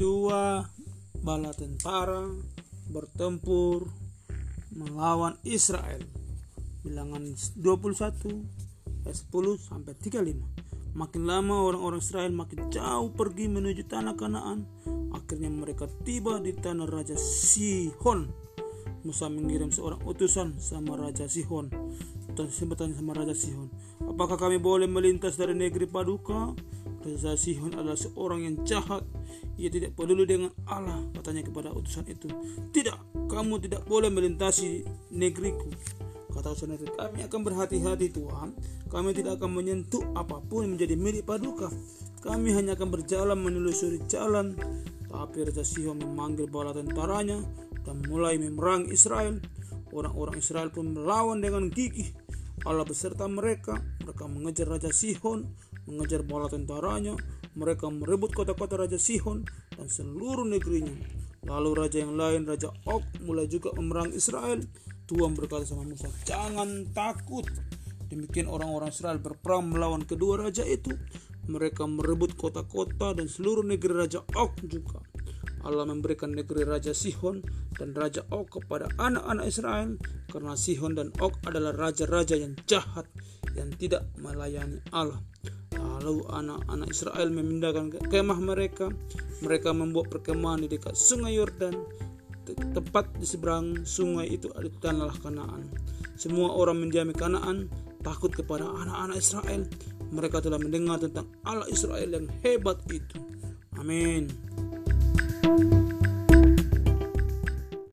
dua bala tentara bertempur melawan Israel. Bilangan 21 ayat 10 sampai 35. Makin lama orang-orang Israel makin jauh pergi menuju tanah Kanaan. Akhirnya mereka tiba di tanah Raja Sihon. Musa mengirim seorang utusan sama Raja Sihon. Dan bertanya sama Raja Sihon, apakah kami boleh melintas dari negeri Paduka? Raja Sihon adalah seorang yang jahat. Ia tidak peduli dengan Allah, katanya kepada utusan itu. Tidak, kamu tidak boleh melintasi negeriku. Kata utusan itu, kami akan berhati-hati Tuhan. Kami tidak akan menyentuh apa pun menjadi milik paduka. Kami hanya akan berjalan menelusuri jalan. Tapi Raja Sihon memanggil bala tentaranya dan mulai memerangi Israel. Orang-orang Israel pun melawan dengan gigih. Allah beserta mereka. Mereka mengejar Raja Sihon mengejar bala tentaranya, mereka merebut kota-kota Raja Sihon dan seluruh negerinya. Lalu raja yang lain, Raja Og, mulai juga memerang Israel. Tuhan berkata sama Musa, jangan takut. Demikian orang-orang Israel berperang melawan kedua raja itu. Mereka merebut kota-kota dan seluruh negeri Raja Og juga. Allah memberikan negeri Raja Sihon dan Raja Og kepada anak-anak Israel karena Sihon dan Og adalah raja-raja yang jahat yang tidak melayani Allah. Lalu anak-anak Israel memindahkan kemah mereka. Mereka membuat perkemahan di dekat sungai Yordan. Tepat di seberang sungai itu ada tanah Kanaan. Semua orang mendiami Kanaan takut kepada anak-anak Israel. Mereka telah mendengar tentang Allah Israel yang hebat itu. Amin.